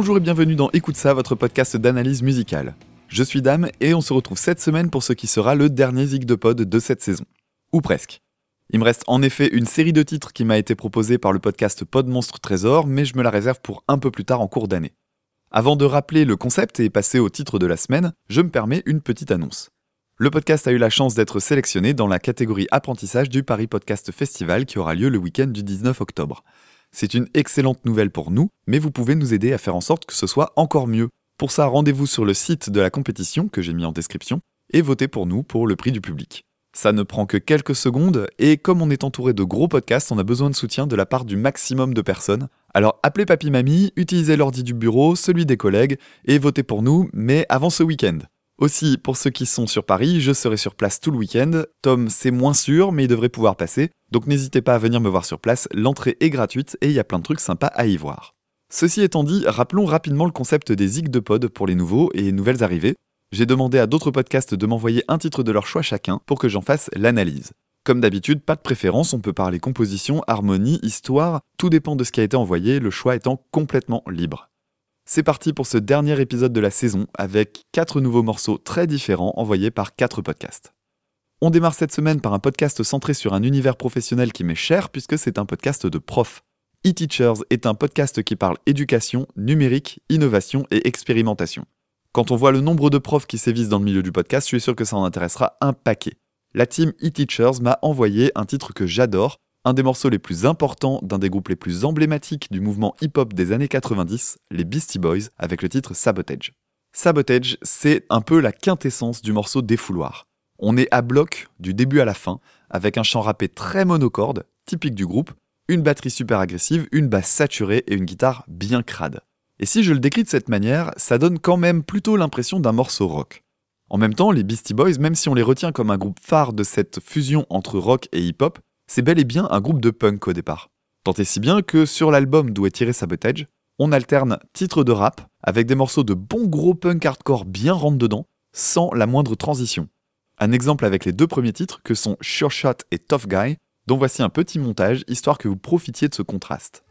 Bonjour et bienvenue dans Écoute ça, votre podcast d'analyse musicale. Je suis Dame et on se retrouve cette semaine pour ce qui sera le dernier Zig de Pod de cette saison. Ou presque. Il me reste en effet une série de titres qui m'a été proposée par le podcast Pod Monstre Trésor, mais je me la réserve pour un peu plus tard en cours d'année. Avant de rappeler le concept et passer au titre de la semaine, je me permets une petite annonce. Le podcast a eu la chance d'être sélectionné dans la catégorie apprentissage du Paris Podcast Festival qui aura lieu le week-end du 19 octobre. C'est une excellente nouvelle pour nous, mais vous pouvez nous aider à faire en sorte que ce soit encore mieux. Pour ça, rendez-vous sur le site de la compétition que j'ai mis en description et votez pour nous pour le prix du public. Ça ne prend que quelques secondes et comme on est entouré de gros podcasts, on a besoin de soutien de la part du maximum de personnes. Alors appelez papy mamie, utilisez l'ordi du bureau, celui des collègues et votez pour nous, mais avant ce week-end. Aussi, pour ceux qui sont sur Paris, je serai sur place tout le week-end. Tom, c'est moins sûr, mais il devrait pouvoir passer. Donc n'hésitez pas à venir me voir sur place, l'entrée est gratuite et il y a plein de trucs sympas à y voir. Ceci étant dit, rappelons rapidement le concept des zig de pod pour les nouveaux et nouvelles arrivées. J'ai demandé à d'autres podcasts de m'envoyer un titre de leur choix chacun pour que j'en fasse l'analyse. Comme d'habitude, pas de préférence, on peut parler composition, harmonie, histoire, tout dépend de ce qui a été envoyé, le choix étant complètement libre. C'est parti pour ce dernier épisode de la saison avec 4 nouveaux morceaux très différents envoyés par 4 podcasts. On démarre cette semaine par un podcast centré sur un univers professionnel qui m'est cher puisque c'est un podcast de prof. E-Teachers est un podcast qui parle éducation, numérique, innovation et expérimentation. Quand on voit le nombre de profs qui sévissent dans le milieu du podcast, je suis sûr que ça en intéressera un paquet. La team E-Teachers m'a envoyé un titre que j'adore, un des morceaux les plus importants d'un des groupes les plus emblématiques du mouvement hip-hop des années 90, les Beastie Boys, avec le titre Sabotage. Sabotage, c'est un peu la quintessence du morceau défouloir. On est à bloc du début à la fin, avec un chant rappé très monocorde, typique du groupe, une batterie super agressive, une basse saturée et une guitare bien crade. Et si je le décris de cette manière, ça donne quand même plutôt l'impression d'un morceau rock. En même temps, les Beastie Boys, même si on les retient comme un groupe phare de cette fusion entre rock et hip-hop, c'est bel et bien un groupe de punk au départ. Tant et si bien que sur l'album d'où est tiré Sabotage, on alterne titres de rap avec des morceaux de bon gros punk hardcore bien rentre dedans, sans la moindre transition. Un exemple avec les deux premiers titres que sont Sure Shot et Tough Guy, dont voici un petit montage histoire que vous profitiez de ce contraste.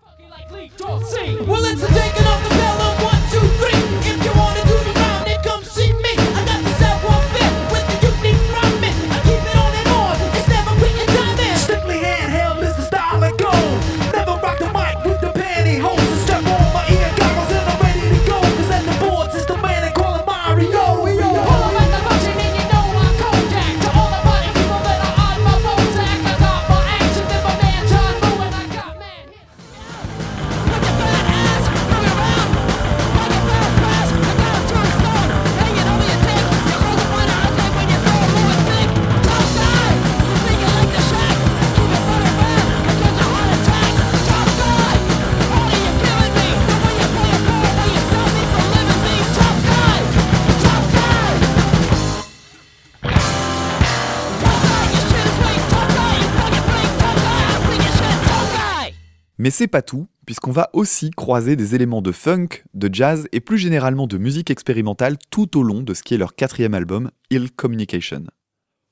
Mais c'est pas tout, puisqu'on va aussi croiser des éléments de funk, de jazz et plus généralement de musique expérimentale tout au long de ce qui est leur quatrième album, Ill Communication.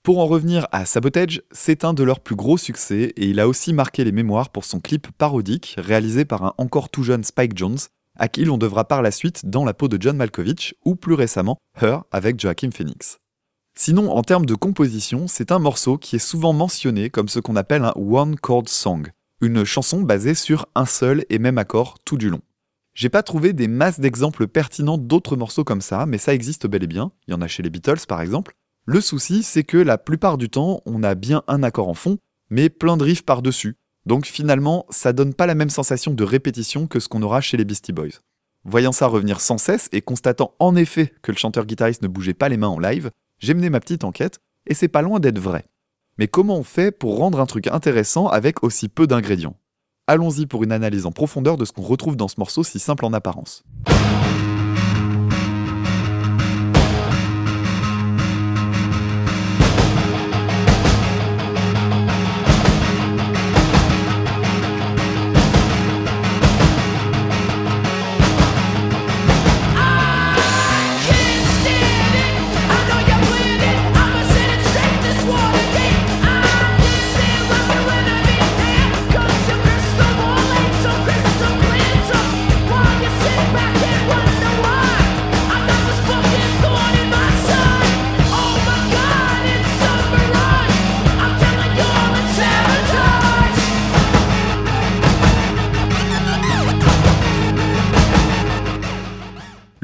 Pour en revenir à Sabotage, c'est un de leurs plus gros succès et il a aussi marqué les mémoires pour son clip parodique réalisé par un encore tout jeune Spike Jones, à qui l'on devra par la suite dans la peau de John Malkovich ou plus récemment Her avec Joaquin Phoenix. Sinon, en termes de composition, c'est un morceau qui est souvent mentionné comme ce qu'on appelle un one chord song, une chanson basée sur un seul et même accord tout du long. J'ai pas trouvé des masses d'exemples pertinents d'autres morceaux comme ça, mais ça existe bel et bien, il y en a chez les Beatles par exemple. Le souci, c'est que la plupart du temps, on a bien un accord en fond, mais plein de riffs par-dessus. Donc finalement, ça donne pas la même sensation de répétition que ce qu'on aura chez les Beastie Boys. Voyant ça revenir sans cesse et constatant en effet que le chanteur-guitariste ne bougeait pas les mains en live, j'ai mené ma petite enquête, et c'est pas loin d'être vrai. Mais comment on fait pour rendre un truc intéressant avec aussi peu d'ingrédients? Allons-y pour une analyse en profondeur de ce qu'on retrouve dans ce morceau si simple en apparence.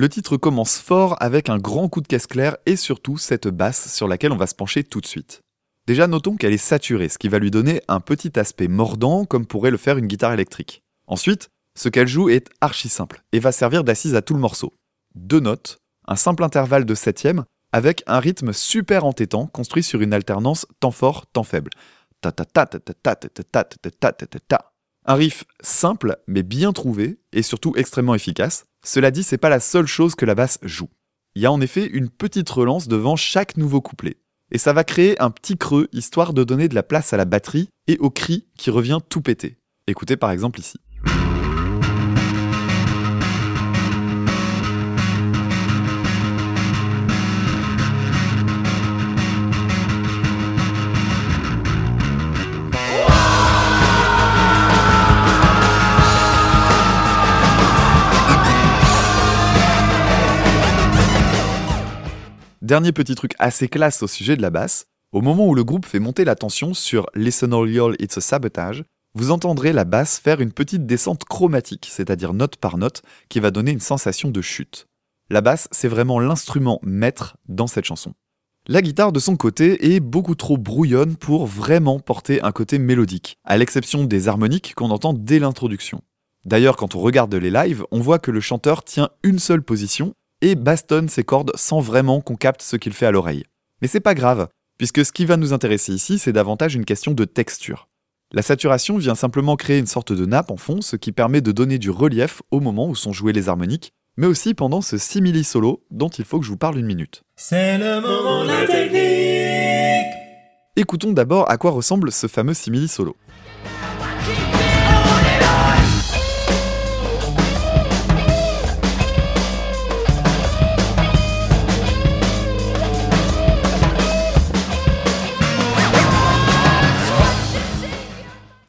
Le titre commence fort avec un grand coup de caisse clair et surtout cette basse sur laquelle on va se pencher tout de suite. Déjà notons qu'elle est saturée, ce qui va lui donner un petit aspect mordant comme pourrait le faire une guitare électrique. Ensuite, ce qu'elle joue est archi simple et va servir d'assise à tout le morceau. Deux notes, un simple intervalle de septième, avec un rythme super entêtant construit sur une alternance temps fort, temps faible. Un riff simple mais bien trouvé et surtout extrêmement efficace. Cela dit, c'est pas la seule chose que la basse joue. Il y a en effet une petite relance devant chaque nouveau couplet. Et ça va créer un petit creux histoire de donner de la place à la batterie et au cri qui revient tout péter. Écoutez par exemple ici. Dernier petit truc assez classe au sujet de la basse, au moment où le groupe fait monter la tension sur Listen All Y'all It's a Sabotage, vous entendrez la basse faire une petite descente chromatique, c'est-à-dire note par note, qui va donner une sensation de chute. La basse, c'est vraiment l'instrument maître dans cette chanson. La guitare, de son côté, est beaucoup trop brouillonne pour vraiment porter un côté mélodique, à l'exception des harmoniques qu'on entend dès l'introduction. D'ailleurs, quand on regarde les lives, on voit que le chanteur tient une seule position et bastonne ses cordes sans vraiment qu'on capte ce qu'il fait à l'oreille. Mais c'est pas grave, puisque ce qui va nous intéresser ici, c'est davantage une question de texture. La saturation vient simplement créer une sorte de nappe en fond, ce qui permet de donner du relief au moment où sont jouées les harmoniques, mais aussi pendant ce simili solo dont il faut que je vous parle une minute. C'est le moment de la technique Écoutons d'abord à quoi ressemble ce fameux simili solo.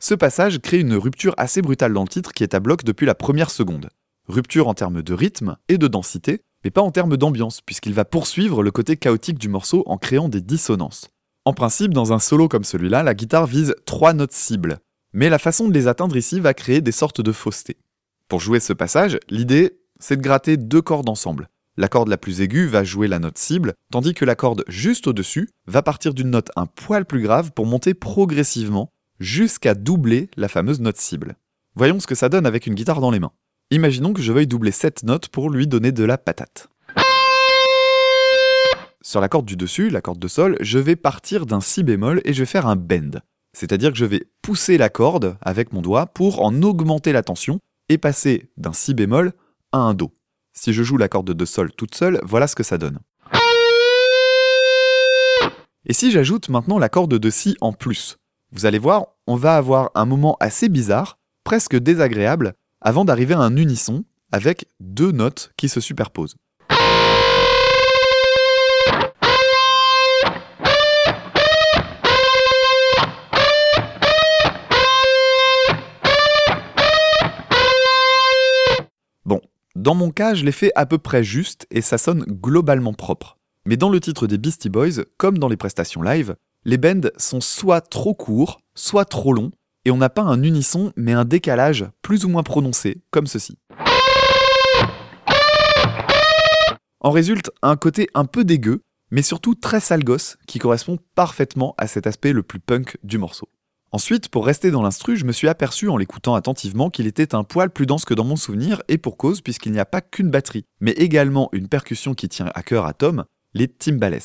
Ce passage crée une rupture assez brutale dans le titre qui est à bloc depuis la première seconde. Rupture en termes de rythme et de densité, mais pas en termes d'ambiance, puisqu'il va poursuivre le côté chaotique du morceau en créant des dissonances. En principe, dans un solo comme celui-là, la guitare vise trois notes cibles, mais la façon de les atteindre ici va créer des sortes de faussetés. Pour jouer ce passage, l'idée, c'est de gratter deux cordes ensemble. La corde la plus aiguë va jouer la note cible, tandis que la corde juste au-dessus va partir d'une note un poil plus grave pour monter progressivement jusqu'à doubler la fameuse note cible. Voyons ce que ça donne avec une guitare dans les mains. Imaginons que je veuille doubler cette note pour lui donner de la patate. Sur la corde du dessus, la corde de sol, je vais partir d'un si bémol et je vais faire un bend. C'est-à-dire que je vais pousser la corde avec mon doigt pour en augmenter la tension et passer d'un si bémol à un do. Si je joue la corde de sol toute seule, voilà ce que ça donne. Et si j'ajoute maintenant la corde de si en plus? Vous allez voir, on va avoir un moment assez bizarre, presque désagréable, avant d'arriver à un unisson avec deux notes qui se superposent. Bon, dans mon cas, je l'ai fait à peu près juste et ça sonne globalement propre. Mais dans le titre des Beastie Boys, comme dans les prestations live, les bends sont soit trop courts, soit trop longs, et on n'a pas un unisson mais un décalage plus ou moins prononcé, comme ceci. En résulte un côté un peu dégueu, mais surtout très sale gosse, qui correspond parfaitement à cet aspect le plus punk du morceau. Ensuite, pour rester dans l'instru, je me suis aperçu en l'écoutant attentivement qu'il était un poil plus dense que dans mon souvenir, et pour cause, puisqu'il n'y a pas qu'une batterie, mais également une percussion qui tient à cœur à Tom, les timbales.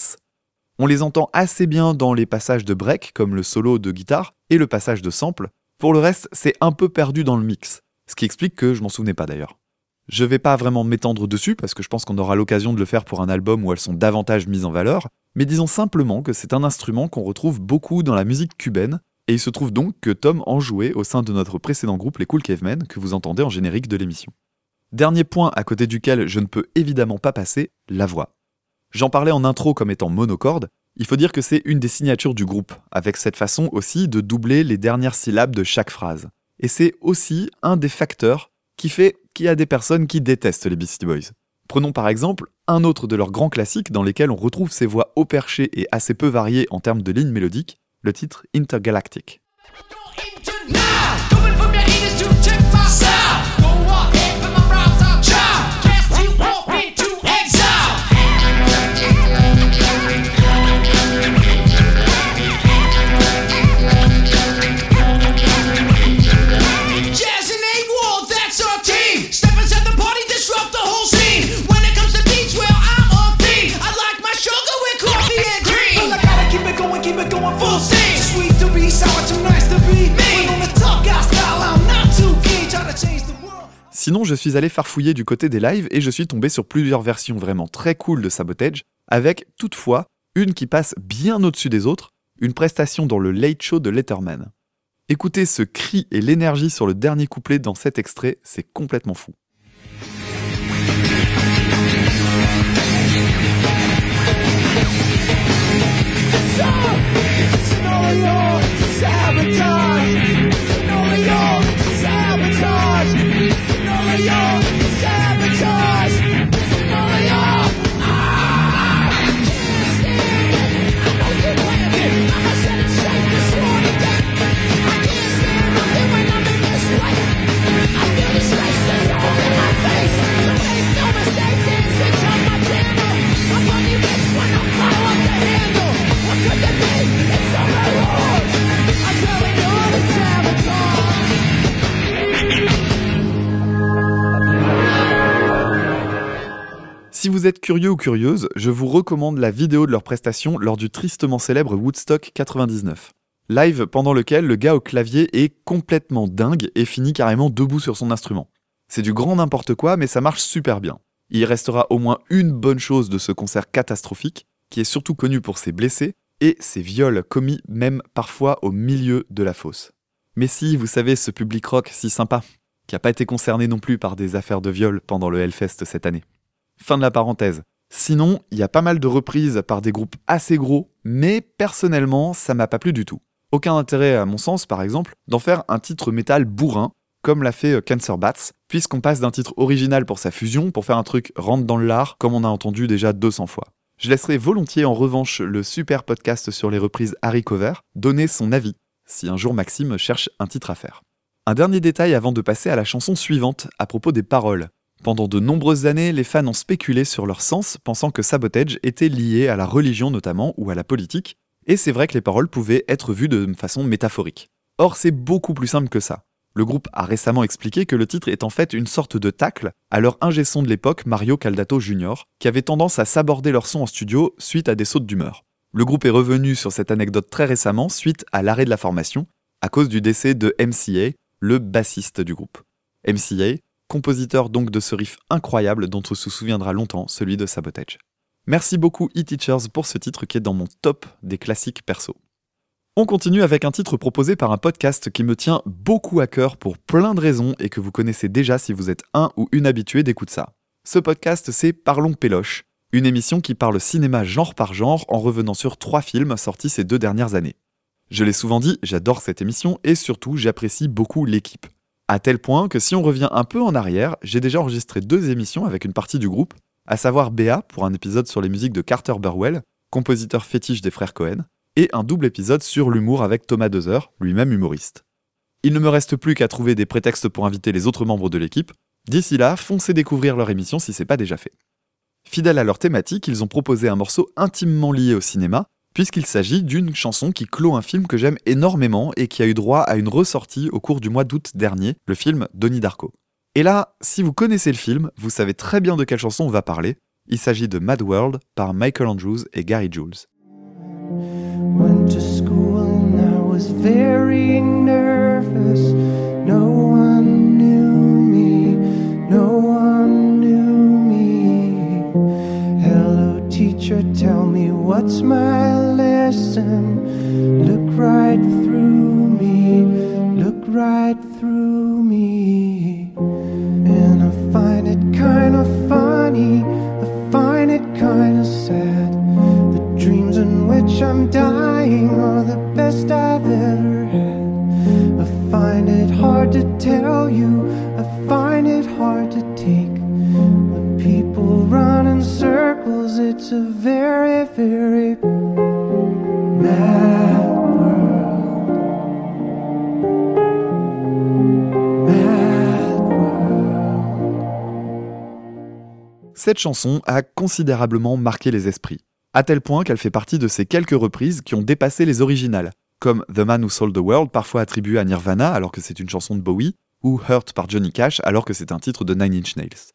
On les entend assez bien dans les passages de break, comme le solo de guitare, et le passage de sample. Pour le reste, c'est un peu perdu dans le mix, ce qui explique que je m'en souvenais pas d'ailleurs. Je vais pas vraiment m'étendre dessus, parce que je pense qu'on aura l'occasion de le faire pour un album où elles sont davantage mises en valeur, mais disons simplement que c'est un instrument qu'on retrouve beaucoup dans la musique cubaine, et il se trouve donc que Tom en jouait au sein de notre précédent groupe Les Cool Cavemen, que vous entendez en générique de l'émission. Dernier point à côté duquel je ne peux évidemment pas passer, la voix. J'en parlais en intro comme étant monocorde, il faut dire que c'est une des signatures du groupe, avec cette façon aussi de doubler les dernières syllabes de chaque phrase. Et c'est aussi un des facteurs qui fait qu'il y a des personnes qui détestent les Beastie Boys. Prenons par exemple un autre de leurs grands classiques dans lesquels on retrouve ces voix haut perchées et assez peu variées en termes de lignes mélodiques, le titre Intergalactic. Sinon, je suis allé farfouiller du côté des lives et je suis tombé sur plusieurs versions vraiment très cool de Sabotage, avec toutefois une qui passe bien au-dessus des autres, une prestation dans le Late Show de Letterman. Écoutez ce cri et l'énergie sur le dernier couplet dans cet extrait, c'est complètement fou. Si êtes curieux ou curieuse, je vous recommande la vidéo de leur prestation lors du tristement célèbre Woodstock 99. Live pendant lequel le gars au clavier est complètement dingue et finit carrément debout sur son instrument. C'est du grand n'importe quoi, mais ça marche super bien. Il restera au moins une bonne chose de ce concert catastrophique, qui est surtout connu pour ses blessés et ses viols commis même parfois au milieu de la fosse. Mais si, vous savez, ce public rock si sympa, qui n'a pas été concerné non plus par des affaires de viol pendant le Hellfest cette année. Fin de la parenthèse. Sinon, il y a pas mal de reprises par des groupes assez gros, mais personnellement, ça m'a pas plu du tout. Aucun intérêt, à mon sens, par exemple, d'en faire un titre métal bourrin, comme l'a fait euh, Cancer Bats, puisqu'on passe d'un titre original pour sa fusion pour faire un truc rentre dans le lard, comme on a entendu déjà 200 fois. Je laisserai volontiers en revanche le super podcast sur les reprises Harry Cover donner son avis, si un jour Maxime cherche un titre à faire. Un dernier détail avant de passer à la chanson suivante, à propos des paroles. Pendant de nombreuses années, les fans ont spéculé sur leur sens, pensant que Sabotage était lié à la religion notamment ou à la politique, et c'est vrai que les paroles pouvaient être vues de façon métaphorique. Or, c'est beaucoup plus simple que ça. Le groupe a récemment expliqué que le titre est en fait une sorte de tacle à leur ingé son de l'époque, Mario Caldato Jr., qui avait tendance à s'aborder leur son en studio suite à des sautes d'humeur. Le groupe est revenu sur cette anecdote très récemment suite à l'arrêt de la formation, à cause du décès de MCA, le bassiste du groupe. MCA, compositeur donc de ce riff incroyable dont on se souviendra longtemps, celui de Sabotage. Merci beaucoup E-Teachers pour ce titre qui est dans mon top des classiques perso. On continue avec un titre proposé par un podcast qui me tient beaucoup à cœur pour plein de raisons et que vous connaissez déjà si vous êtes un ou une habituée d'écoute ça. Ce podcast c'est Parlons Péloche, une émission qui parle cinéma genre par genre en revenant sur trois films sortis ces deux dernières années. Je l'ai souvent dit, j'adore cette émission et surtout j'apprécie beaucoup l'équipe. À tel point que si on revient un peu en arrière, j'ai déjà enregistré deux émissions avec une partie du groupe, à savoir Béa pour un épisode sur les musiques de Carter Burwell, compositeur fétiche des frères Cohen, et un double épisode sur l'humour avec Thomas Dozer, lui-même humoriste. Il ne me reste plus qu'à trouver des prétextes pour inviter les autres membres de l'équipe. D'ici là, foncez découvrir leur émission si c'est pas déjà fait. Fidèles à leur thématique, ils ont proposé un morceau intimement lié au cinéma, puisqu'il s'agit d'une chanson qui clôt un film que j'aime énormément et qui a eu droit à une ressortie au cours du mois d'août dernier, le film Donnie Darko. Et là, si vous connaissez le film, vous savez très bien de quelle chanson on va parler. Il s'agit de Mad World par Michael Andrews et Gary Jules. Cette chanson a considérablement marqué les esprits, à tel point qu'elle fait partie de ces quelques reprises qui ont dépassé les originales, comme The Man Who Sold the World, parfois attribué à Nirvana alors que c'est une chanson de Bowie, ou Hurt par Johnny Cash alors que c'est un titre de Nine Inch Nails.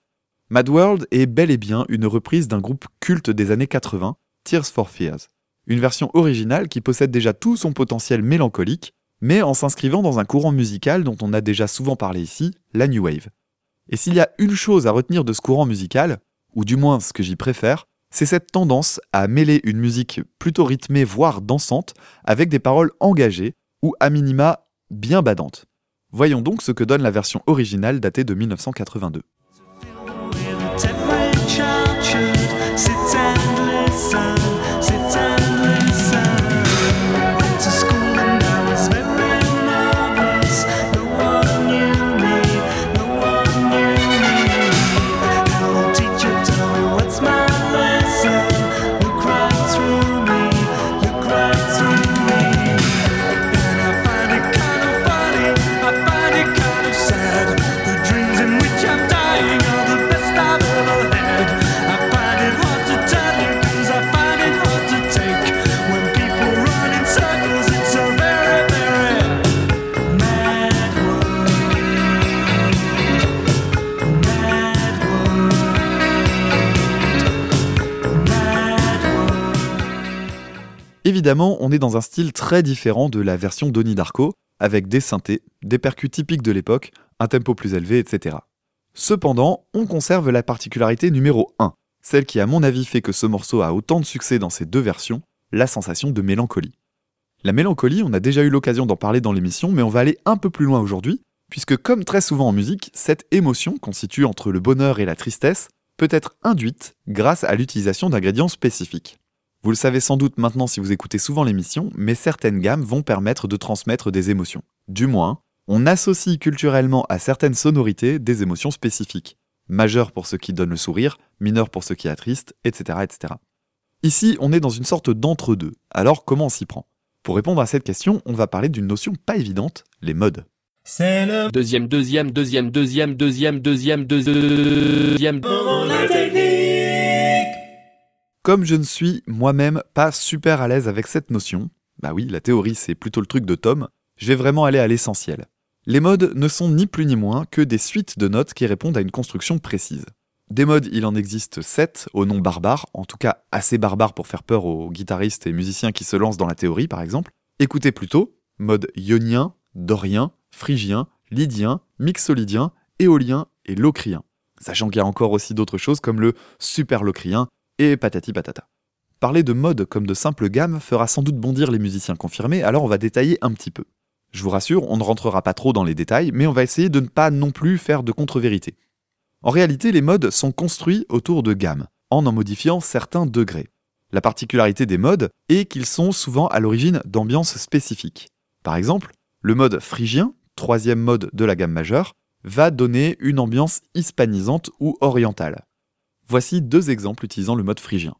Mad World est bel et bien une reprise d'un groupe culte des années 80, Tears for Fears. Une version originale qui possède déjà tout son potentiel mélancolique, mais en s'inscrivant dans un courant musical dont on a déjà souvent parlé ici, la New Wave. Et s'il y a une chose à retenir de ce courant musical, ou du moins ce que j'y préfère, c'est cette tendance à mêler une musique plutôt rythmée, voire dansante, avec des paroles engagées, ou à minima bien badantes. Voyons donc ce que donne la version originale datée de 1982. Évidemment, on est dans un style très différent de la version Donnie Darko, avec des synthés, des percus typiques de l'époque, un tempo plus élevé, etc. Cependant, on conserve la particularité numéro 1, celle qui à mon avis fait que ce morceau a autant de succès dans ces deux versions, la sensation de mélancolie. La mélancolie, on a déjà eu l'occasion d'en parler dans l'émission, mais on va aller un peu plus loin aujourd'hui, puisque comme très souvent en musique, cette émotion constitue entre le bonheur et la tristesse peut être induite grâce à l'utilisation d'ingrédients spécifiques. Vous le savez sans doute maintenant si vous écoutez souvent l'émission, mais certaines gammes vont permettre de transmettre des émotions. Du moins, on associe culturellement à certaines sonorités des émotions spécifiques. Majeur pour ce qui donne le sourire, mineur pour ce qui attriste, etc., etc. Ici, on est dans une sorte d'entre-deux. Alors comment on s'y prend Pour répondre à cette question, on va parler d'une notion pas évidente, les modes. C'est le Deuxième, deuxième, deuxième, deuxième, deuxième, deuxième, deuxième. moment de la technique. Comme je ne suis moi-même pas super à l'aise avec cette notion, bah oui, la théorie c'est plutôt le truc de Tom, je vais vraiment aller à l'essentiel. Les modes ne sont ni plus ni moins que des suites de notes qui répondent à une construction précise. Des modes, il en existe 7 au nom barbare, en tout cas assez barbares pour faire peur aux guitaristes et musiciens qui se lancent dans la théorie par exemple. Écoutez plutôt, mode ionien, dorien, phrygien, lydien, mixolydien, éolien et locrien. Sachant qu'il y a encore aussi d'autres choses comme le superlocrien, et patati patata. Parler de mode comme de simple gamme fera sans doute bondir les musiciens confirmés, alors on va détailler un petit peu. Je vous rassure, on ne rentrera pas trop dans les détails, mais on va essayer de ne pas non plus faire de contre-vérité. En réalité, les modes sont construits autour de gammes, en en modifiant certains degrés. La particularité des modes est qu'ils sont souvent à l'origine d'ambiances spécifiques. Par exemple, le mode phrygien, troisième mode de la gamme majeure, va donner une ambiance hispanisante ou orientale. Voici deux exemples utilisant le mode phrygien.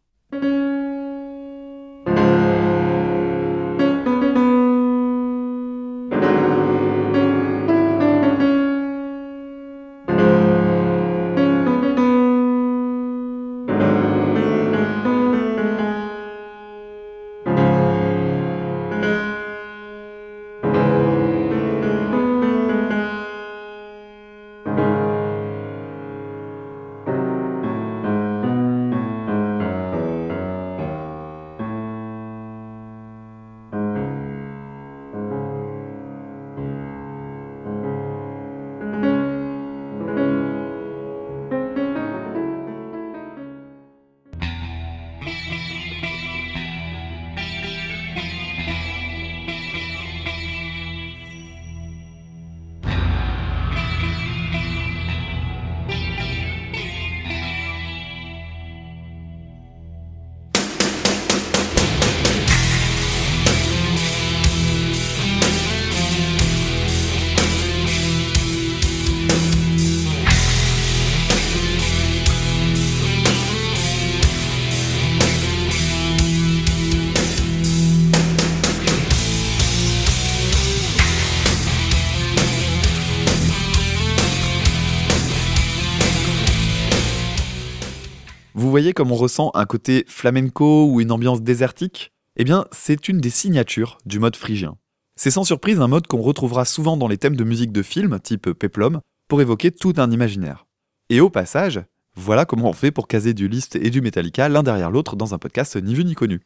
Voyez comme on ressent un côté flamenco ou une ambiance désertique? Eh bien, c'est une des signatures du mode phrygien. C'est sans surprise un mode qu'on retrouvera souvent dans les thèmes de musique de film, type Peplum, pour évoquer tout un imaginaire. Et au passage, voilà comment on fait pour caser du Liszt et du Metallica l'un derrière l'autre dans un podcast ni vu ni connu.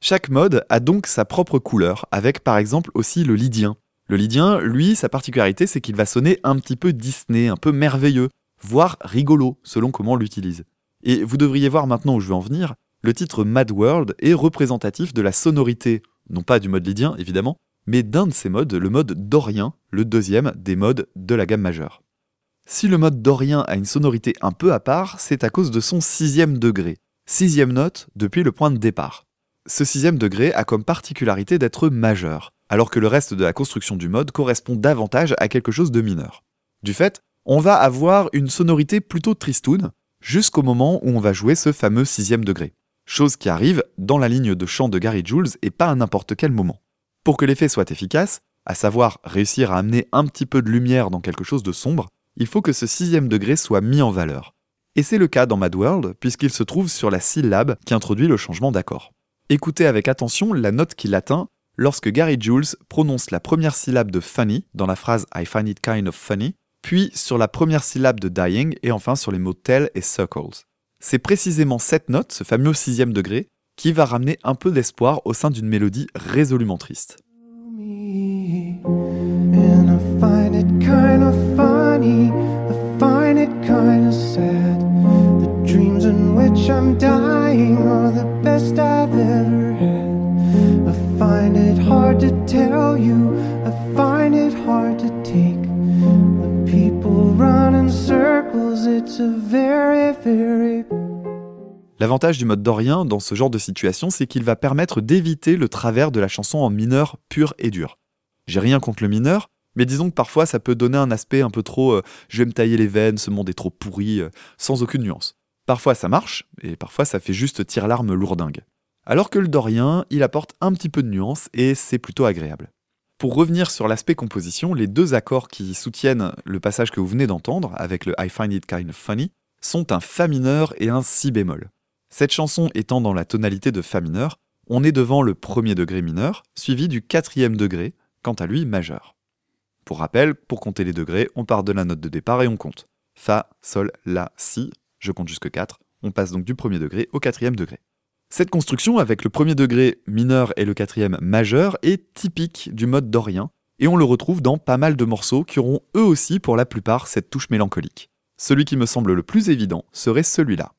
Chaque mode a donc sa propre couleur, avec par exemple aussi le lydien. Le lydien, lui, sa particularité, c'est qu'il va sonner un petit peu Disney, un peu merveilleux, voire rigolo selon comment on l'utilise. Et vous devriez voir maintenant où je veux en venir, le titre Mad World est représentatif de la sonorité, non pas du mode lydien évidemment, mais d'un de ces modes, le mode dorien, le deuxième des modes de la gamme majeure. Si le mode dorien a une sonorité un peu à part, c'est à cause de son sixième degré, sixième note depuis le point de départ. Ce sixième degré a comme particularité d'être majeur, alors que le reste de la construction du mode correspond davantage à quelque chose de mineur. Du fait, on va avoir une sonorité plutôt tristoun, jusqu'au moment où on va jouer ce fameux sixième degré. Chose qui arrive dans la ligne de chant de Gary Jules et pas à n'importe quel moment. Pour que l'effet soit efficace, à savoir réussir à amener un petit peu de lumière dans quelque chose de sombre, il faut que ce sixième degré soit mis en valeur. Et c'est le cas dans Mad World, puisqu'il se trouve sur la syllabe qui introduit le changement d'accord. Écoutez avec attention la note qu'il atteint lorsque Gary Jules prononce la première syllabe de funny dans la phrase I find it kind of funny, puis sur la première syllabe de dying et enfin sur les mots tell et circles. C'est précisément cette note, ce fameux sixième degré, qui va ramener un peu d'espoir au sein d'une mélodie résolument triste. L'avantage du mode dorien dans ce genre de situation, c'est qu'il va permettre d'éviter le travers de la chanson en mineur pur et dur. J'ai rien contre le mineur, mais disons que parfois ça peut donner un aspect un peu trop euh, je vais me tailler les veines, ce monde est trop pourri, euh, sans aucune nuance. Parfois ça marche, et parfois ça fait juste tire-larme lourdingue. Alors que le dorien, il apporte un petit peu de nuance et c'est plutôt agréable. Pour revenir sur l'aspect composition, les deux accords qui soutiennent le passage que vous venez d'entendre, avec le I find it kind of funny, sont un Fa mineur et un Si bémol. Cette chanson étant dans la tonalité de Fa mineur, on est devant le premier degré mineur, suivi du quatrième degré, quant à lui majeur. Pour rappel, pour compter les degrés, on part de la note de départ et on compte. Fa, Sol, La, Si, je compte jusque 4, on passe donc du premier degré au quatrième degré. Cette construction avec le premier degré mineur et le quatrième majeur est typique du mode dorien, et on le retrouve dans pas mal de morceaux qui auront eux aussi pour la plupart cette touche mélancolique. Celui qui me semble le plus évident serait celui-là.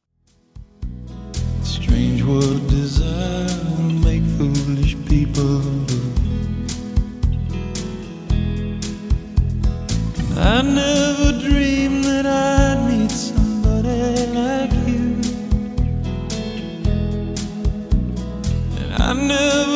Never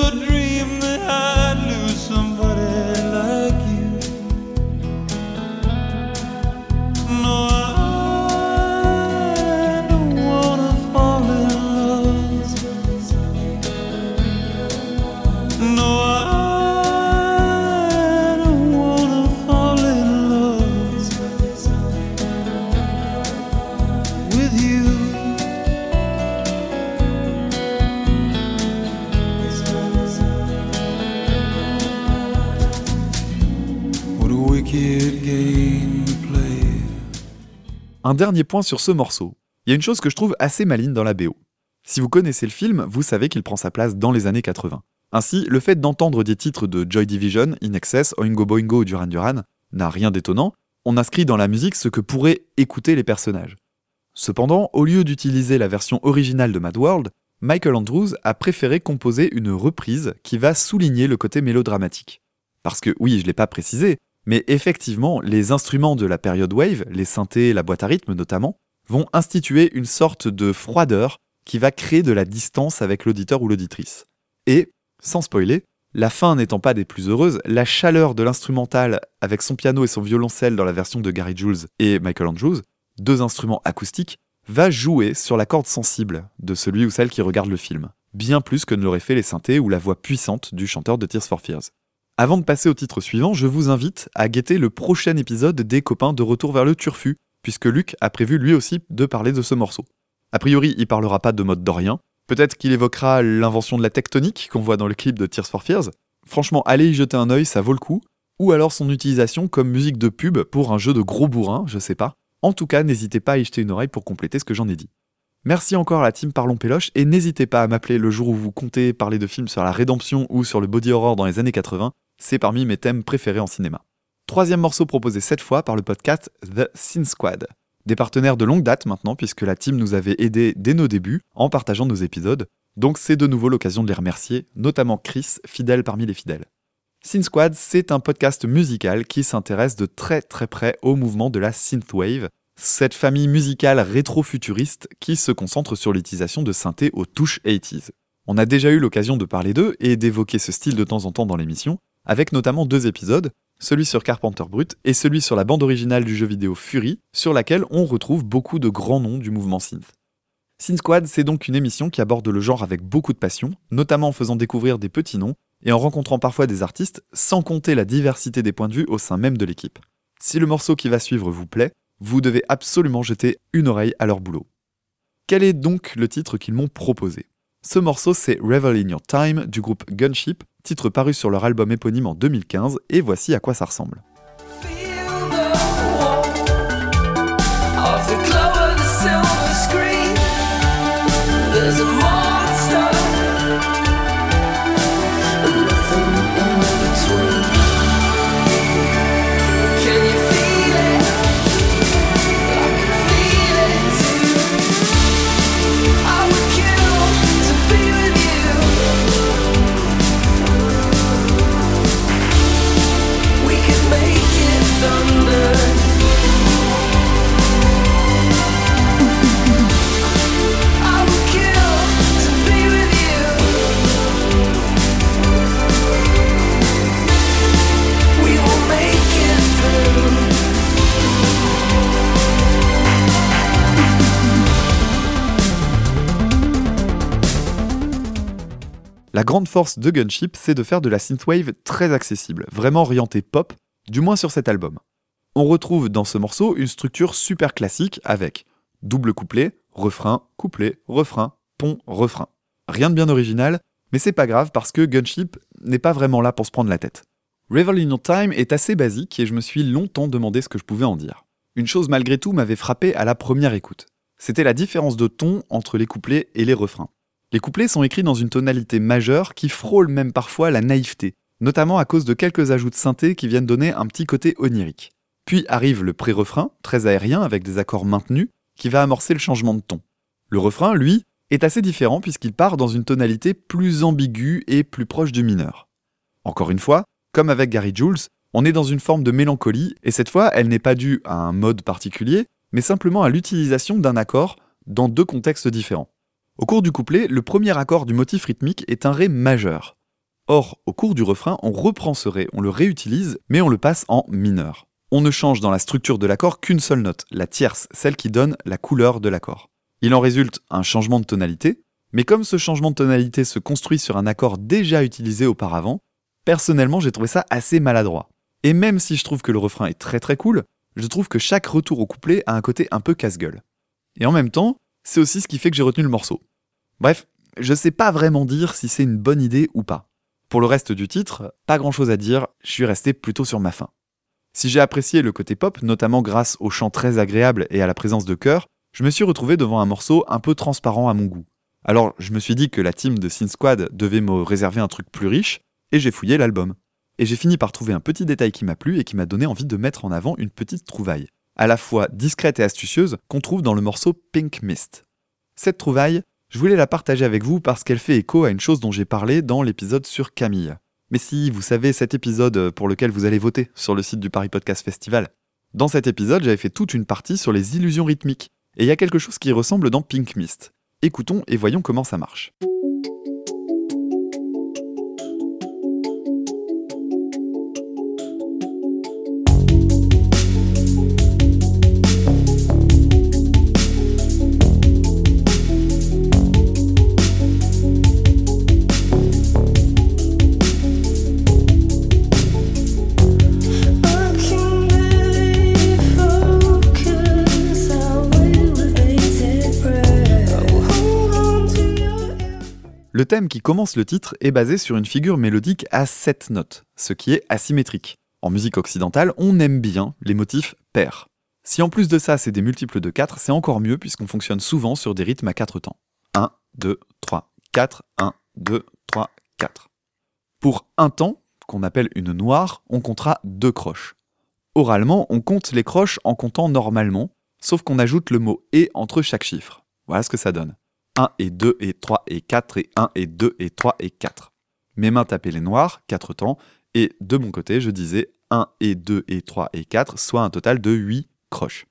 Un dernier point sur ce morceau. Il y a une chose que je trouve assez maligne dans la BO. Si vous connaissez le film, vous savez qu'il prend sa place dans les années 80. Ainsi, le fait d'entendre des titres de Joy Division, In Excess, Oingo Boingo ou Duran Duran n'a rien d'étonnant, on inscrit dans la musique ce que pourraient écouter les personnages. Cependant, au lieu d'utiliser la version originale de Mad World, Michael Andrews a préféré composer une reprise qui va souligner le côté mélodramatique. Parce que oui, je l'ai pas précisé, mais effectivement, les instruments de la période wave, les synthés, la boîte à rythme notamment, vont instituer une sorte de froideur qui va créer de la distance avec l'auditeur ou l'auditrice. Et, sans spoiler, la fin n'étant pas des plus heureuses, la chaleur de l'instrumental avec son piano et son violoncelle dans la version de Gary Jules et Michael Andrews, deux instruments acoustiques, va jouer sur la corde sensible de celui ou celle qui regarde le film, bien plus que ne l'auraient fait les synthés ou la voix puissante du chanteur de Tears for Fears. Avant de passer au titre suivant, je vous invite à guetter le prochain épisode des copains de Retour vers le Turfu, puisque Luc a prévu lui aussi de parler de ce morceau. A priori, il parlera pas de mode dorien, peut-être qu'il évoquera l'invention de la tectonique qu'on voit dans le clip de Tears for Fears. Franchement, allez y jeter un œil, ça vaut le coup. Ou alors son utilisation comme musique de pub pour un jeu de gros bourrin, je sais pas. En tout cas, n'hésitez pas à y jeter une oreille pour compléter ce que j'en ai dit. Merci encore à la team Parlons Péloche et n'hésitez pas à m'appeler le jour où vous comptez parler de films sur la rédemption ou sur le body horror dans les années 80, c'est parmi mes thèmes préférés en cinéma. Troisième morceau proposé cette fois par le podcast The Sin Squad. Des partenaires de longue date maintenant, puisque la team nous avait aidés dès nos débuts en partageant nos épisodes, donc c'est de nouveau l'occasion de les remercier, notamment Chris, fidèle parmi les fidèles. Synth Squad, c'est un podcast musical qui s'intéresse de très très près au mouvement de la synthwave, cette famille musicale rétro-futuriste qui se concentre sur l'utilisation de synthé aux touches 80s. On a déjà eu l'occasion de parler d'eux et d'évoquer ce style de temps en temps dans l'émission, avec notamment deux épisodes, celui sur Carpenter Brut et celui sur la bande originale du jeu vidéo Fury, sur laquelle on retrouve beaucoup de grands noms du mouvement synth. Synth Squad, c'est donc une émission qui aborde le genre avec beaucoup de passion, notamment en faisant découvrir des petits noms et en rencontrant parfois des artistes, sans compter la diversité des points de vue au sein même de l'équipe. Si le morceau qui va suivre vous plaît, vous devez absolument jeter une oreille à leur boulot. Quel est donc le titre qu'ils m'ont proposé? Ce morceau, c'est Revel in Your Time du groupe Gunship, titre paru sur leur album éponyme en 2015, et voici à quoi ça ressemble. La grande force de Gunship, c'est de faire de la synthwave très accessible, vraiment orientée pop, du moins sur cet album. On retrouve dans ce morceau une structure super classique avec double couplet, refrain, couplet, refrain, pont, refrain. Rien de bien original, mais c'est pas grave parce que Gunship n'est pas vraiment là pour se prendre la tête. Revel in Your Time est assez basique et je me suis longtemps demandé ce que je pouvais en dire. Une chose malgré tout m'avait frappé à la première écoute. C'était la différence de ton entre les couplets et les refrains. Les couplets sont écrits dans une tonalité majeure qui frôle même parfois la naïveté, notamment à cause de quelques ajouts de synthé qui viennent donner un petit côté onirique. Puis arrive le pré-refrain, très aérien avec des accords maintenus, qui va amorcer le changement de ton. Le refrain, lui, est assez différent puisqu'il part dans une tonalité plus ambiguë et plus proche du mineur. Encore une fois, comme avec Gary Jules, on est dans une forme de mélancolie, et cette fois, elle n'est pas due à un mode particulier, mais simplement à l'utilisation d'un accord dans deux contextes différents. Au cours du couplet, le premier accord du motif rythmique est un Ré majeur. Or, au cours du refrain, on reprend ce Ré, on le réutilise, mais on le passe en mineur. On ne change dans la structure de l'accord qu'une seule note, la tierce, celle qui donne la couleur de l'accord. Il en résulte un changement de tonalité, mais comme ce changement de tonalité se construit sur un accord déjà utilisé auparavant, personnellement j'ai trouvé ça assez maladroit. Et même si je trouve que le refrain est très très cool, je trouve que chaque retour au couplet a un côté un peu casse-gueule. Et en même temps, c'est aussi ce qui fait que j'ai retenu le morceau. Bref, je sais pas vraiment dire si c'est une bonne idée ou pas. Pour le reste du titre, pas grand chose à dire, je suis resté plutôt sur ma faim. Si j'ai apprécié le côté pop, notamment grâce au chant très agréable et à la présence de chœur, je me suis retrouvé devant un morceau un peu transparent à mon goût. Alors je me suis dit que la team de Sin Squad devait me réserver un truc plus riche, et j'ai fouillé l'album. Et j'ai fini par trouver un petit détail qui m'a plu et qui m'a donné envie de mettre en avant une petite trouvaille, à la fois discrète et astucieuse, qu'on trouve dans le morceau Pink Mist. Cette trouvaille, je voulais la partager avec vous parce qu'elle fait écho à une chose dont j'ai parlé dans l'épisode sur Camille. Mais si, vous savez, cet épisode pour lequel vous allez voter sur le site du Paris Podcast Festival. Dans cet épisode, j'avais fait toute une partie sur les illusions rythmiques, et il y a quelque chose qui ressemble dans Pink Mist. Écoutons et voyons comment ça marche. Le thème qui commence le titre est basé sur une figure mélodique à 7 notes, ce qui est asymétrique. En musique occidentale, on aime bien les motifs pairs. Si en plus de ça c'est des multiples de 4, c'est encore mieux puisqu'on fonctionne souvent sur des rythmes à 4 temps. 1, 2, 3, 4, 1, 2, 3, 4. Pour un temps, qu'on appelle une noire, on comptera deux croches. Oralement, on compte les croches en comptant normalement, sauf qu'on ajoute le mot et entre chaque chiffre. Voilà ce que ça donne. 1 et 2 et 3 et 4 et 1 et 2 et 3 et 4. Mes mains tapaient les noirs, 4 temps, et de mon côté, je disais 1 et 2 et 3 et 4, soit un total de 8 croches.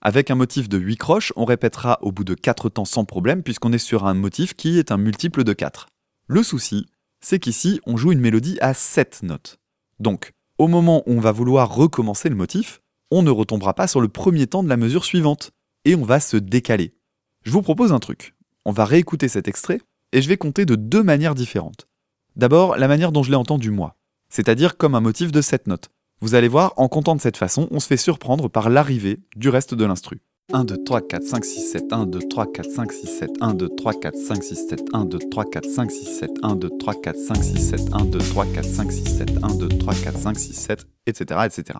Avec un motif de 8 croches, on répétera au bout de 4 temps sans problème, puisqu'on est sur un motif qui est un multiple de 4. Le souci, c'est qu'ici, on joue une mélodie à 7 notes. Donc, au moment où on va vouloir recommencer le motif, on ne retombera pas sur le premier temps de la mesure suivante, et on va se décaler. Je vous propose un truc. On va réécouter cet extrait, et je vais compter de deux manières différentes. D'abord, la manière dont je l'ai entendu moi, c'est-à-dire comme un motif de 7 notes. Vous allez voir, en comptant de cette façon, on se fait surprendre par l'arrivée du reste de l'instru. 1, 2, 3, 4, 5, 6, 7, 1, 2, 3, 4, 5, 6, 7, 1, 2, 3, 4, 5, 6, 7, 1, 2, 3, 4, 5, 6, 7, 1, 2, 3, 4, 5, 6, 7, 1, 2, 3, 4, 5, 6, 7, 1, 2, 3, 4, 5, 6, 7, etc. etc.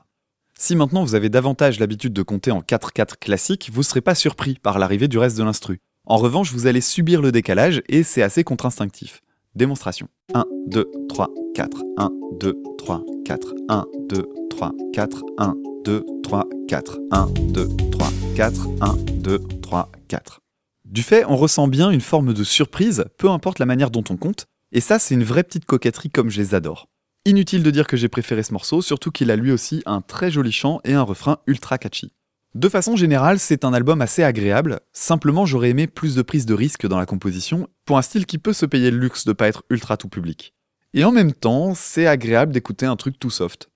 Si maintenant vous avez davantage l'habitude de compter en 4-4 classique, vous ne serez pas surpris par l'arrivée du reste de l'instru. En revanche, vous allez subir le décalage et c'est assez contre-instinctif. Démonstration. 1, 2, 3, 4, 1, 2, 3, 4, 1, 2, 3, 4, 1, 2, 3, 4, 1, 2, 3, 4, 1, 2, 3, 4. Du fait, on ressent bien une forme de surprise, peu importe la manière dont on compte, et ça c'est une vraie petite coquetterie comme je les adore. Inutile de dire que j'ai préféré ce morceau, surtout qu'il a lui aussi un très joli chant et un refrain ultra catchy. De façon générale, c'est un album assez agréable, simplement j'aurais aimé plus de prise de risque dans la composition, pour un style qui peut se payer le luxe de pas être ultra tout public. Et en même temps, c'est agréable d'écouter un truc tout soft.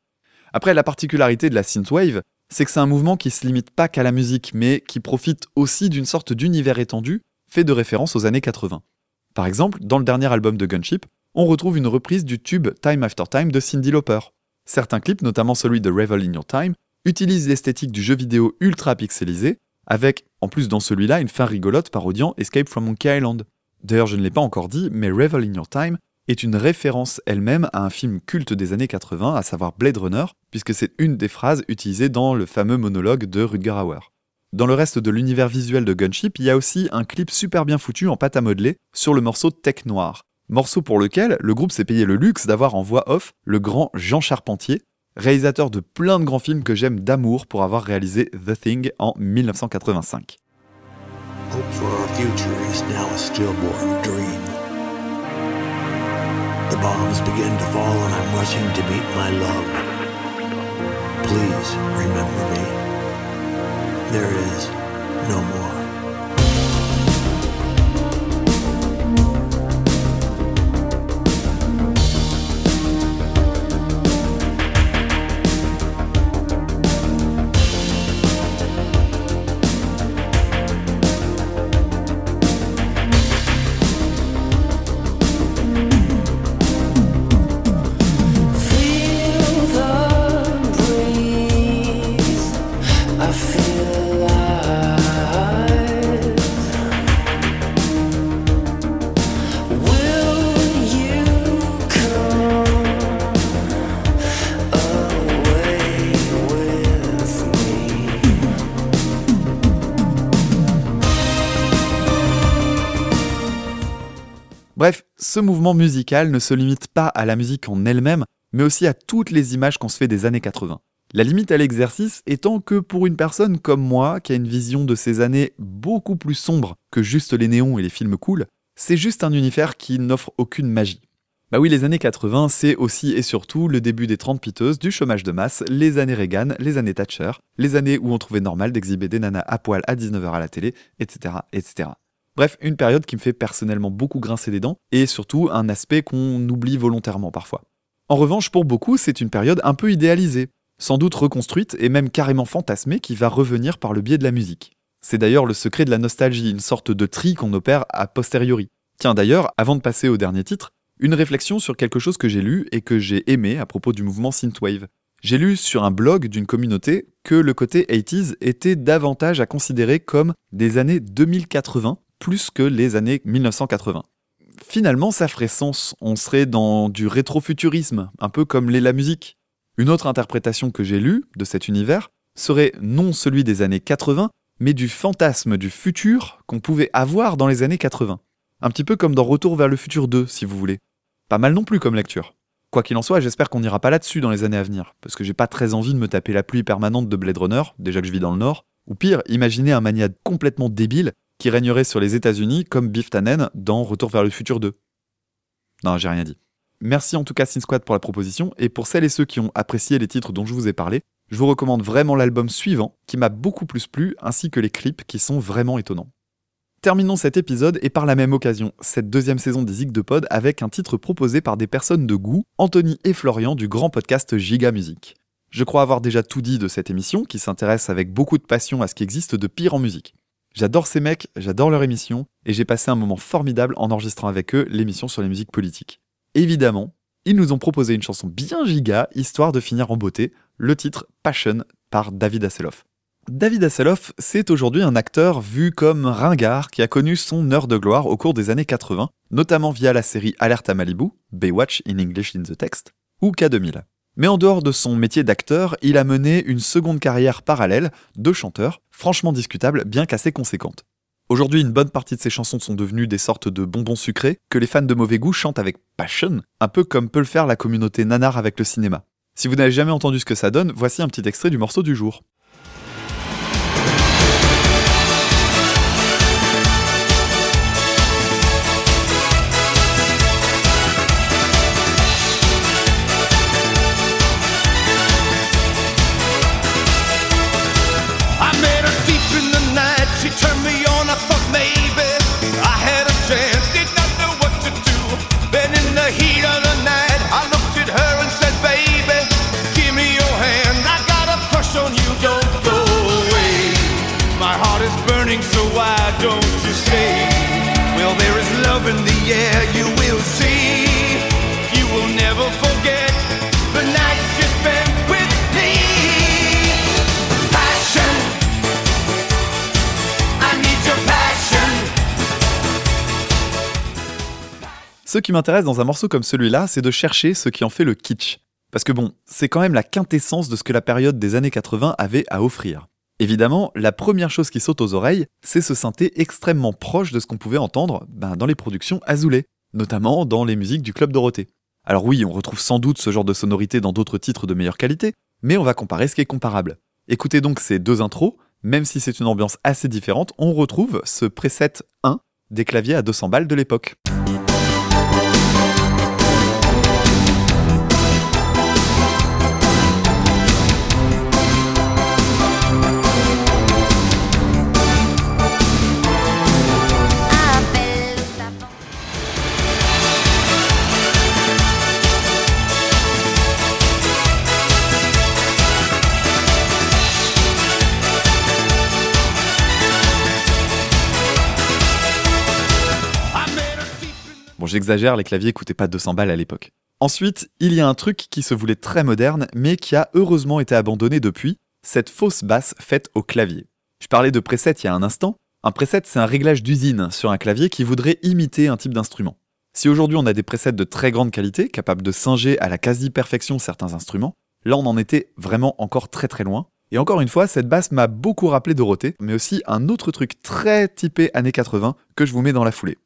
Après, la particularité de la synthwave, c'est que c'est un mouvement qui se limite pas qu'à la musique, mais qui profite aussi d'une sorte d'univers étendu, fait de référence aux années 80. Par exemple, dans le dernier album de Gunship, on retrouve une reprise du tube Time After Time de Cyndi Lauper. Certains clips, notamment celui de Revel in Your Time, utilisent l'esthétique du jeu vidéo ultra pixelisé, avec, en plus dans celui-là, une fin rigolote parodiant Escape from Monkey Island. D'ailleurs, je ne l'ai pas encore dit, mais Revel in Your Time est une référence elle-même à un film culte des années 80, à savoir Blade Runner, puisque c'est une des phrases utilisées dans le fameux monologue de Rutger Hauer. Dans le reste de l'univers visuel de Gunship, il y a aussi un clip super bien foutu en pâte à modeler sur le morceau Tech Noir, morceau pour lequel le groupe s'est payé le luxe d'avoir en voix off le grand Jean Charpentier, réalisateur de plein de grands films que j'aime d'amour pour avoir réalisé The Thing en 1985. Hope for our future is now a stillborn dream. The bombs begin to fall and I'm rushing to meet my love. Please remember me. There is no more. Ce mouvement musical ne se limite pas à la musique en elle-même, mais aussi à toutes les images qu'on se fait des années 80. La limite à l'exercice étant que pour une personne comme moi, qui a une vision de ces années beaucoup plus sombre que juste les néons et les films cool, c'est juste un univers qui n'offre aucune magie. Bah oui, les années 80, c'est aussi et surtout le début des 30 piteuses, du chômage de masse, les années Reagan, les années Thatcher, les années où on trouvait normal d'exhiber des nanas à poil à 19h à la télé, etc., etc. Bref, une période qui me fait personnellement beaucoup grincer des dents, et surtout un aspect qu'on oublie volontairement parfois. En revanche, pour beaucoup, c'est une période un peu idéalisée, sans doute reconstruite et même carrément fantasmée qui va revenir par le biais de la musique. C'est d'ailleurs le secret de la nostalgie, une sorte de tri qu'on opère a posteriori. Tiens d'ailleurs, avant de passer au dernier titre, une réflexion sur quelque chose que j'ai lu et que j'ai aimé à propos du mouvement Synthwave. J'ai lu sur un blog d'une communauté que le côté 80s était davantage à considérer comme des années 2080 plus que les années 1980. Finalement, ça ferait sens, on serait dans du rétrofuturisme, un peu comme l'est la musique. Une autre interprétation que j'ai lue de cet univers serait non celui des années 80, mais du fantasme du futur qu'on pouvait avoir dans les années 80. Un petit peu comme dans Retour vers le futur 2, si vous voulez. Pas mal non plus comme lecture. Quoi qu'il en soit, j'espère qu'on n'ira pas là-dessus dans les années à venir, parce que j'ai pas très envie de me taper la pluie permanente de Blade Runner, déjà que je vis dans le Nord, Ou pire, imaginez un maniade complètement débile qui régnerait sur les États-Unis comme Biff Tannen dans Retour vers le futur 2. Non, j'ai rien dit. Merci en tout cas Sin Squad pour la proposition, et pour celles et ceux qui ont apprécié les titres dont je vous ai parlé, je vous recommande vraiment l'album suivant, qui m'a beaucoup plus plu, ainsi que les clips qui sont vraiment étonnants. Terminons cet épisode et par la même occasion, cette deuxième saison des Zig de Pod avec un titre proposé par des personnes de goût, Anthony et Florian du grand podcast Giga Musique. Je crois avoir déjà tout dit de cette émission qui s'intéresse avec beaucoup de passion à ce qui existe de pire en musique. J'adore ces mecs, j'adore leur émission, et j'ai passé un moment formidable en enregistrant avec eux l'émission sur les musiques politiques. Évidemment, ils nous ont proposé une chanson bien giga, histoire de finir en beauté, le titre Passion par David Hasselhoff. David Hasselhoff, c'est aujourd'hui un acteur vu comme ringard qui a connu son heure de gloire au cours des années 80, notamment via la série Alerte à Malibu, Baywatch in English in the Text, ou K2000. Mais en dehors de son métier d'acteur, il a mené une seconde carrière parallèle de chanteur, franchement discutable, bien qu'assez conséquente. Aujourd'hui, une bonne partie de ses chansons sont devenues des sortes de bonbons sucrés que les fans de mauvais goût chantent avec passion, un peu comme peut le faire la communauté nanar avec le cinéma. Si vous n'avez jamais entendu ce que ça donne, voici un petit extrait du morceau du jour. Ce qui m'intéresse dans un morceau comme celui-là, c'est de chercher ce qui en fait le kitsch. Parce que bon, c'est quand même la quintessence de ce que la période des années 80 avait à offrir. Évidemment, la première chose qui saute aux oreilles, c'est ce synthé extrêmement proche de ce qu'on pouvait entendre ben, dans les productions Azoulay, notamment dans les musiques du Club Dorothée. Alors oui, on retrouve sans doute ce genre de sonorité dans d'autres titres de meilleure qualité, mais on va comparer ce qui est comparable. Écoutez donc ces deux intros, même si c'est une ambiance assez différente, on retrouve ce preset 1 des claviers à 200 balles de l'époque. J'exagère, les claviers coûtaient pas 200 balles à l'époque. Ensuite, il y a un truc qui se voulait très moderne, mais qui a heureusement été abandonné depuis, cette fausse basse faite au clavier. Je parlais de preset il y a un instant. Un preset, c'est un réglage d'usine sur un clavier qui voudrait imiter un type d'instrument. Si aujourd'hui on a des presets de très grande qualité, capables de singer à la quasi-perfection certains instruments, là on en était vraiment encore très très loin. Et encore une fois, cette basse m'a beaucoup rappelé Dorothée, mais aussi un autre truc très typé années 80 que je vous mets dans la foulée.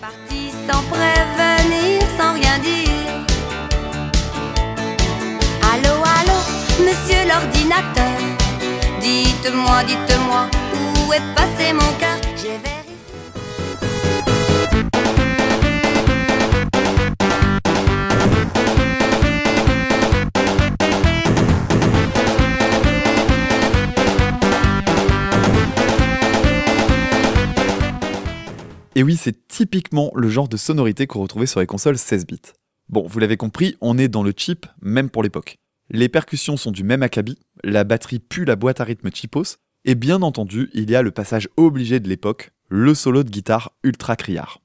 Parti sans prévenir, sans rien dire. Allô, allô, monsieur l'ordinateur. Dites-moi, dites-moi, où est passé mon cœur? Et oui, c'est typiquement le genre de sonorité qu'on retrouvait sur les consoles 16 bits. Bon, vous l'avez compris, on est dans le cheap, même pour l'époque. Les percussions sont du même acabit, la batterie pue la boîte à rythme cheapos, et bien entendu, il y a le passage obligé de l'époque, le solo de guitare ultra criard.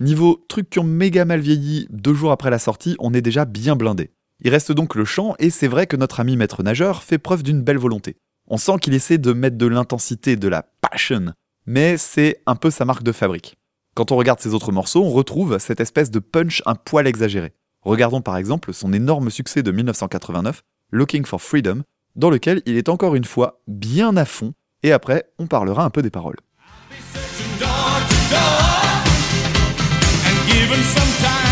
Niveau truc qui ont méga mal vieilli deux jours après la sortie, on est déjà bien blindé. Il reste donc le chant, et c'est vrai que notre ami maître nageur fait preuve d'une belle volonté. On sent qu'il essaie de mettre de l'intensité, de la passion, mais c'est un peu sa marque de fabrique. Quand on regarde ses autres morceaux, on retrouve cette espèce de punch un poil exagéré. Regardons par exemple son énorme succès de 1989, Looking for Freedom, dans lequel il est encore une fois bien à fond, et après on parlera un peu des paroles. And given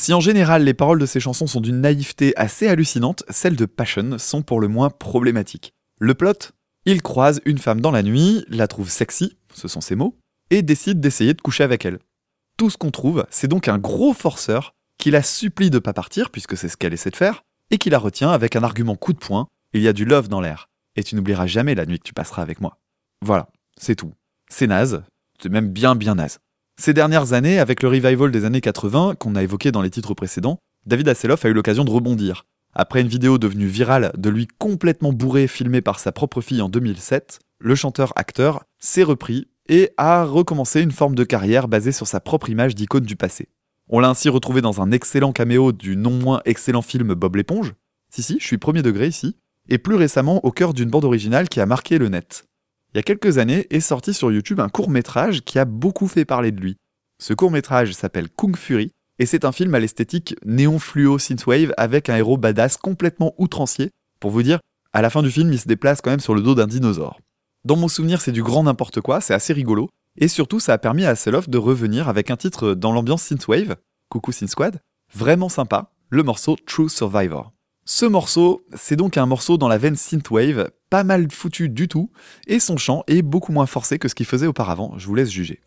Si en général les paroles de ces chansons sont d'une naïveté assez hallucinante, celles de Passion sont pour le moins problématiques. Le plot Il croise une femme dans la nuit, la trouve sexy, ce sont ses mots, et décide d'essayer de coucher avec elle. Tout ce qu'on trouve, c'est donc un gros forceur qui la supplie de pas partir, puisque c'est ce qu'elle essaie de faire, et qui la retient avec un argument coup de poing il y a du love dans l'air, et tu n'oublieras jamais la nuit que tu passeras avec moi. Voilà, c'est tout. C'est naze, c'est même bien bien naze. Ces dernières années, avec le revival des années 80 qu'on a évoqué dans les titres précédents, David Hasselhoff a eu l'occasion de rebondir. Après une vidéo devenue virale de lui complètement bourré filmée par sa propre fille en 2007, le chanteur-acteur s'est repris et a recommencé une forme de carrière basée sur sa propre image d'icône du passé. On l'a ainsi retrouvé dans un excellent caméo du non moins excellent film Bob l'éponge. Si si, je suis premier degré ici. Et plus récemment au cœur d'une bande originale qui a marqué le net. Il y a quelques années est sorti sur YouTube un court métrage qui a beaucoup fait parler de lui. Ce court métrage s'appelle Kung Fury et c'est un film à l'esthétique néon fluo synthwave avec un héros badass complètement outrancier. Pour vous dire, à la fin du film, il se déplace quand même sur le dos d'un dinosaure. Dans mon souvenir, c'est du grand n'importe quoi, c'est assez rigolo et surtout ça a permis à Hasselhoff de revenir avec un titre dans l'ambiance synthwave, Coucou Synth Squad, vraiment sympa, le morceau True Survivor. Ce morceau, c'est donc un morceau dans la veine synthwave, pas mal foutu du tout, et son chant est beaucoup moins forcé que ce qu'il faisait auparavant, je vous laisse juger.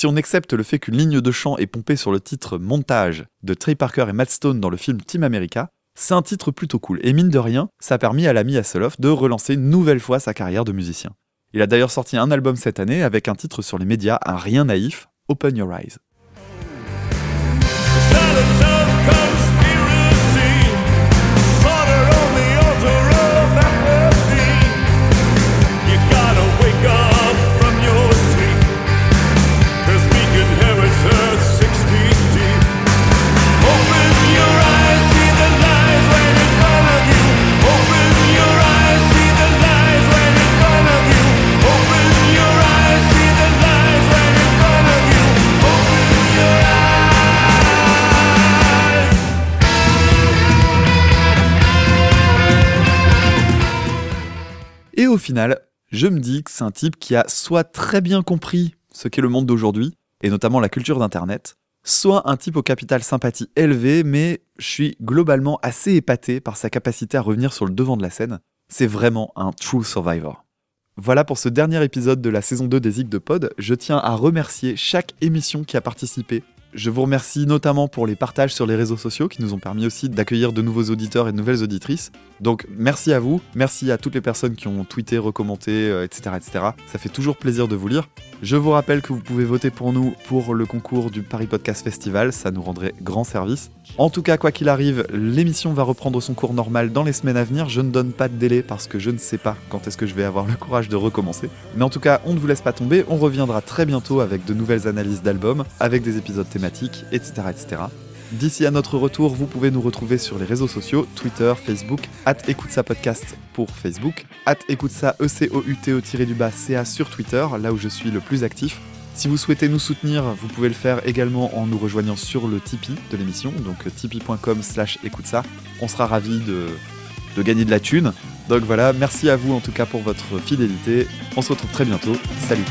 Si on accepte le fait qu'une ligne de chant est pompée sur le titre Montage de Trey Parker et Matt Stone dans le film Team America, c'est un titre plutôt cool. Et mine de rien, ça a permis à l'ami Hasselhoff de relancer une nouvelle fois sa carrière de musicien. Il a d'ailleurs sorti un album cette année avec un titre sur les médias, un rien naïf, Open Your Eyes. Et au final, je me dis que c'est un type qui a soit très bien compris ce qu'est le monde d'aujourd'hui, et notamment la culture d'Internet, soit un type au capital sympathie élevé, mais je suis globalement assez épaté par sa capacité à revenir sur le devant de la scène. C'est vraiment un true survivor. Voilà pour ce dernier épisode de la saison 2 des Zig de Pod. Je tiens à remercier chaque émission qui a participé. Je vous remercie notamment pour les partages sur les réseaux sociaux qui nous ont permis aussi d'accueillir de nouveaux auditeurs et de nouvelles auditrices. Donc merci à vous, merci à toutes les personnes qui ont tweeté, recommandé, euh, etc., etc. Ça fait toujours plaisir de vous lire. Je vous rappelle que vous pouvez voter pour nous pour le concours du Paris Podcast Festival, ça nous rendrait grand service. En tout cas, quoi qu'il arrive, l'émission va reprendre son cours normal dans les semaines à venir. Je ne donne pas de délai parce que je ne sais pas quand est-ce que je vais avoir le courage de recommencer. Mais en tout cas, on ne vous laisse pas tomber, on reviendra très bientôt avec de nouvelles analyses d'albums, avec des épisodes thématiques, etc. etc. D'ici à notre retour, vous pouvez nous retrouver sur les réseaux sociaux, Twitter, Facebook, at écoute podcast pour Facebook, at écoute ça E ECOUTE-du-bas CA sur Twitter, là où je suis le plus actif. Si vous souhaitez nous soutenir, vous pouvez le faire également en nous rejoignant sur le Tipeee de l'émission, donc tipeee.com slash écoute. On sera ravis de, de gagner de la thune. Donc voilà, merci à vous en tout cas pour votre fidélité. On se retrouve très bientôt. Salut